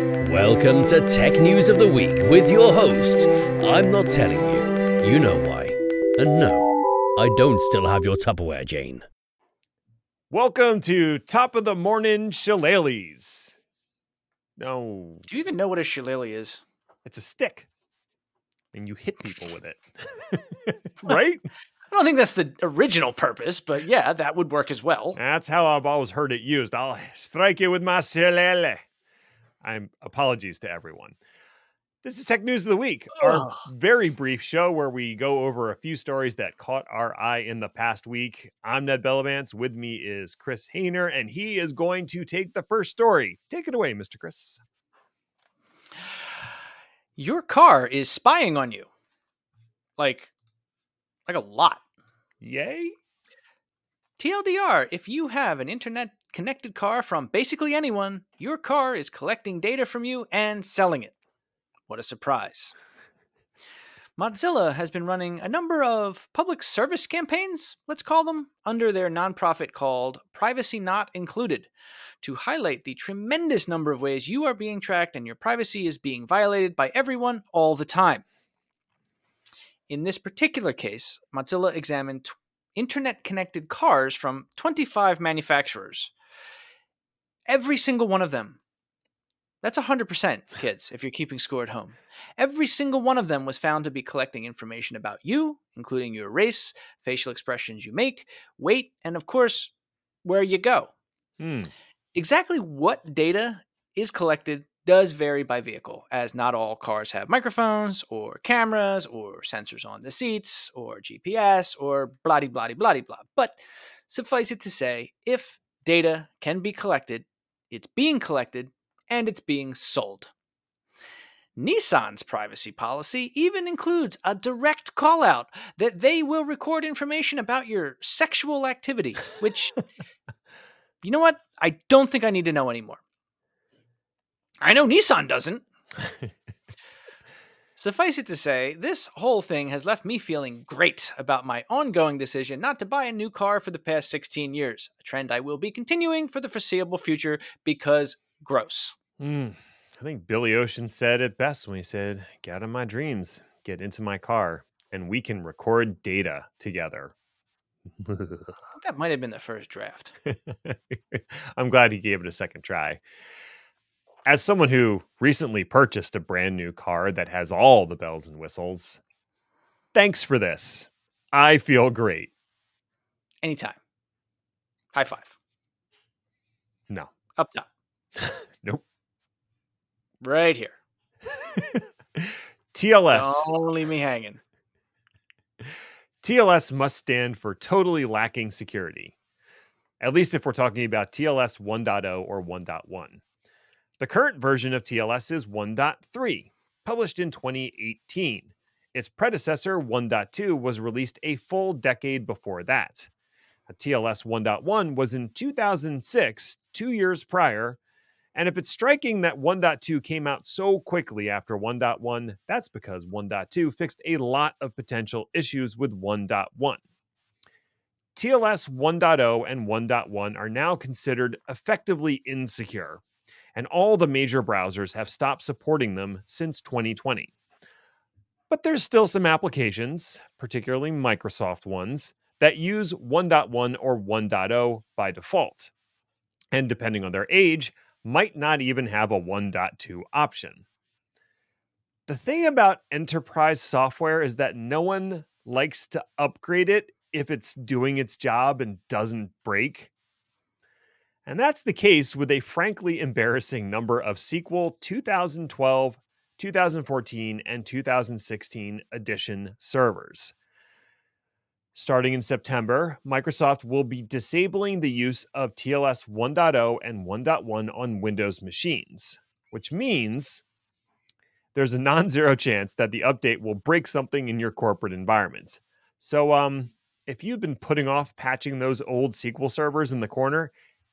Welcome to Tech News of the Week with your host, I'm not telling you. You know why. And no, I don't still have your Tupperware, Jane. Welcome to Top of the Morning Shillelaghs. No, Do you even know what a shillelagh is? it's a stick. And you hit people with it. right? I don't think that's the original purpose, but yeah, that would work as well. That's how I've always heard it used. I'll strike you with my shillelagh. I'm apologies to everyone. This is Tech News of the Week, our very brief show where we go over a few stories that caught our eye in the past week. I'm Ned Bellavance. With me is Chris Hayner, and he is going to take the first story. Take it away, Mr. Chris. Your car is spying on you. Like like a lot. Yay. TLDR, if you have an internet connected car from basically anyone, your car is collecting data from you and selling it. What a surprise. Mozilla has been running a number of public service campaigns, let's call them, under their nonprofit called Privacy Not Included, to highlight the tremendous number of ways you are being tracked and your privacy is being violated by everyone all the time. In this particular case, Mozilla examined internet connected cars from 25 manufacturers. Every single one of them. That's 100%, kids, if you're keeping score at home. Every single one of them was found to be collecting information about you, including your race, facial expressions you make, weight, and of course, where you go. Hmm. Exactly what data is collected does vary by vehicle, as not all cars have microphones or cameras or sensors on the seats or GPS or blah blah blah blah. But suffice it to say, if data can be collected, it's being collected and it's being sold. Nissan's privacy policy even includes a direct call out that they will record information about your sexual activity, which, you know what? I don't think I need to know anymore. I know Nissan doesn't. Suffice it to say, this whole thing has left me feeling great about my ongoing decision not to buy a new car for the past 16 years, a trend I will be continuing for the foreseeable future because gross. Hmm. I think Billy Ocean said it best when he said, Get out of my dreams, get into my car, and we can record data together. That might have been the first draft. I'm glad he gave it a second try. As someone who recently purchased a brand new car that has all the bells and whistles, thanks for this. I feel great. Anytime. High five. No. Up top. Nope. Right here. TLS. Don't leave me hanging. TLS must stand for totally lacking security, at least if we're talking about TLS 1.0 or 1.1. The current version of TLS is 1.3, published in 2018. Its predecessor, 1.2, was released a full decade before that. TLS 1.1 was in 2006, two years prior. And if it's striking that 1.2 came out so quickly after 1.1, that's because 1.2 fixed a lot of potential issues with 1.1. TLS 1.0 and 1.1 are now considered effectively insecure, and all the major browsers have stopped supporting them since 2020. But there's still some applications, particularly Microsoft ones, that use 1.1 or 1.0 by default. And depending on their age, might not even have a 1.2 option. The thing about enterprise software is that no one likes to upgrade it if it's doing its job and doesn't break. And that's the case with a frankly embarrassing number of SQL 2012, 2014, and 2016 edition servers. Starting in September, Microsoft will be disabling the use of TLS 1.0 and 1.1 on Windows machines, which means there's a non zero chance that the update will break something in your corporate environment. So, um, if you've been putting off patching those old SQL servers in the corner,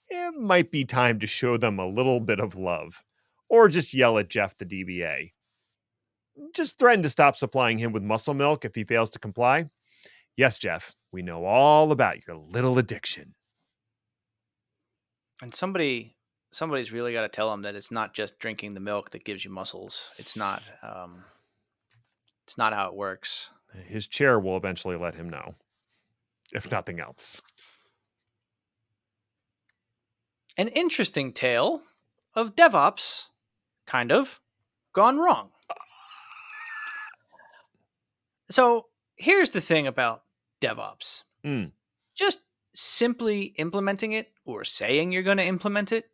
it might be time to show them a little bit of love, or just yell at Jeff the DBA. Just threaten to stop supplying him with muscle milk if he fails to comply. Yes, Jeff, we know all about your little addiction. And somebody somebody's really got to tell him that it's not just drinking the milk that gives you muscles. It's not. Um, it's not how it works. His chair will eventually let him know, if nothing else. An interesting tale of DevOps, kind of, gone wrong. So here's the thing about DevOps Mm. just simply implementing it or saying you're going to implement it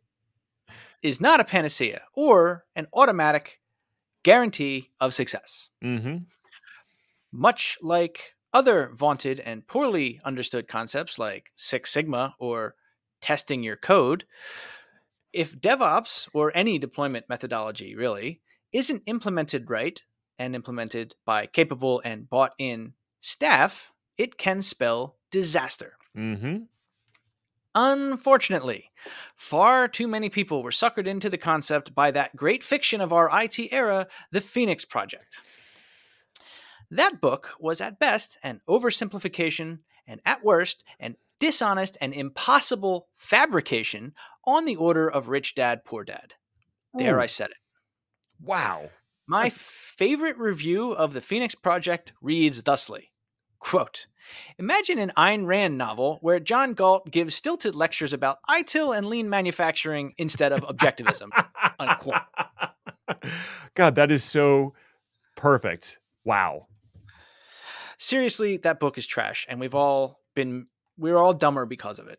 is not a panacea or an automatic guarantee of success. Mm-hmm. Much like other vaunted and poorly understood concepts like Six Sigma or testing your code, if DevOps or any deployment methodology really isn't implemented right and implemented by capable and bought in staff, it can spell disaster. Mm-hmm. Unfortunately, far too many people were suckered into the concept by that great fiction of our IT era, the Phoenix Project. That book was at best an oversimplification and at worst an dishonest and impossible fabrication on the order of Rich Dad Poor Dad. Ooh. I said it. Wow. My favorite review of the Phoenix Project reads thusly quote, Imagine an Ayn Rand novel where John Galt gives stilted lectures about ITIL and lean manufacturing instead of objectivism. Unquote. God, that is so perfect. Wow. Seriously, that book is trash, and we've all been we're all dumber because of it.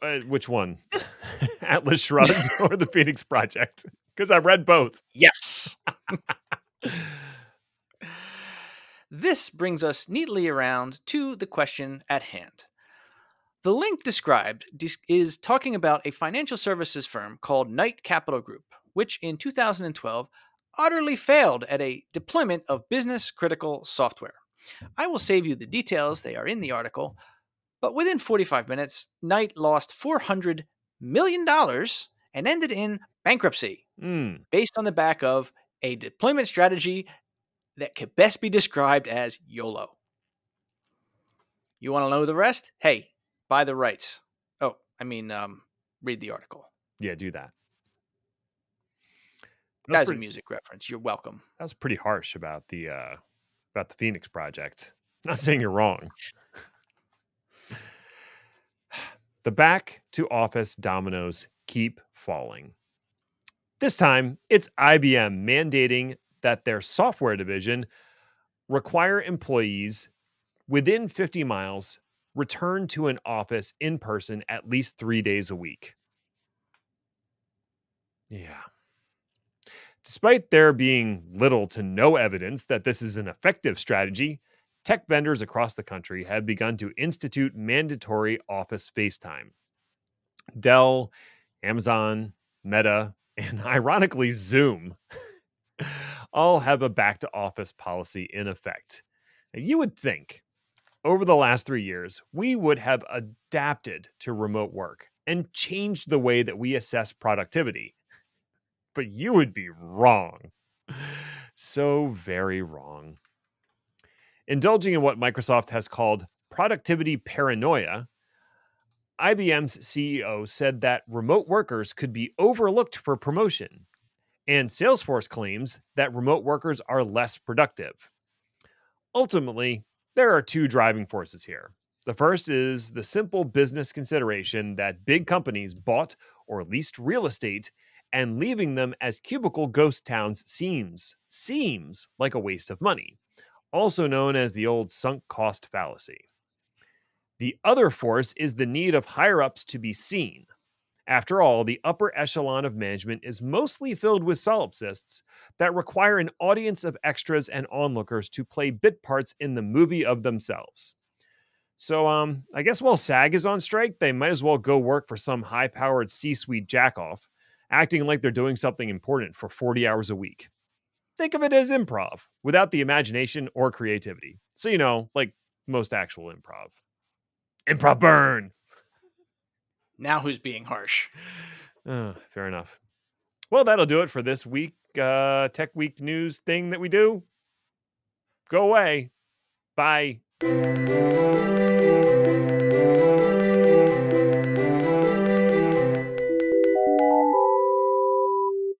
Uh, which one? Atlas Shrugged or the Phoenix Project? Because I read both. Yes. this brings us neatly around to the question at hand. The link described is talking about a financial services firm called Knight Capital Group, which in 2012 utterly failed at a deployment of business critical software. I will save you the details, they are in the article. But within 45 minutes, Knight lost $400 million and ended in bankruptcy Mm. based on the back of a deployment strategy that could best be described as YOLO. You want to know the rest? Hey, buy the rights. Oh, I mean, um, read the article. Yeah, do that. That was, That's a music reference. You're welcome. that was pretty harsh about the uh about the Phoenix Project. Not saying you're wrong. The back to office dominoes keep falling. This time, it's IBM mandating that their software division require employees within 50 miles return to an office in person at least three days a week. Yeah. Despite there being little to no evidence that this is an effective strategy, tech vendors across the country have begun to institute mandatory office FaceTime. Dell, Amazon, Meta, and ironically, Zoom all have a back to office policy in effect. And you would think over the last three years, we would have adapted to remote work and changed the way that we assess productivity. But you would be wrong. So very wrong. Indulging in what Microsoft has called productivity paranoia, IBM's CEO said that remote workers could be overlooked for promotion, and Salesforce claims that remote workers are less productive. Ultimately, there are two driving forces here. The first is the simple business consideration that big companies bought or leased real estate and leaving them as cubicle ghost towns seems seems like a waste of money, also known as the old sunk cost fallacy. The other force is the need of higher ups to be seen. After all, the upper echelon of management is mostly filled with solipsists that require an audience of extras and onlookers to play bit parts in the movie of themselves. So, um, I guess while SAG is on strike, they might as well go work for some high powered C suite jackoff, acting like they're doing something important for 40 hours a week. Think of it as improv without the imagination or creativity. So, you know, like most actual improv. Improv burn. Now who's being harsh? Uh, fair enough. Well, that'll do it for this week uh, Tech Week news thing that we do. Go away. Bye.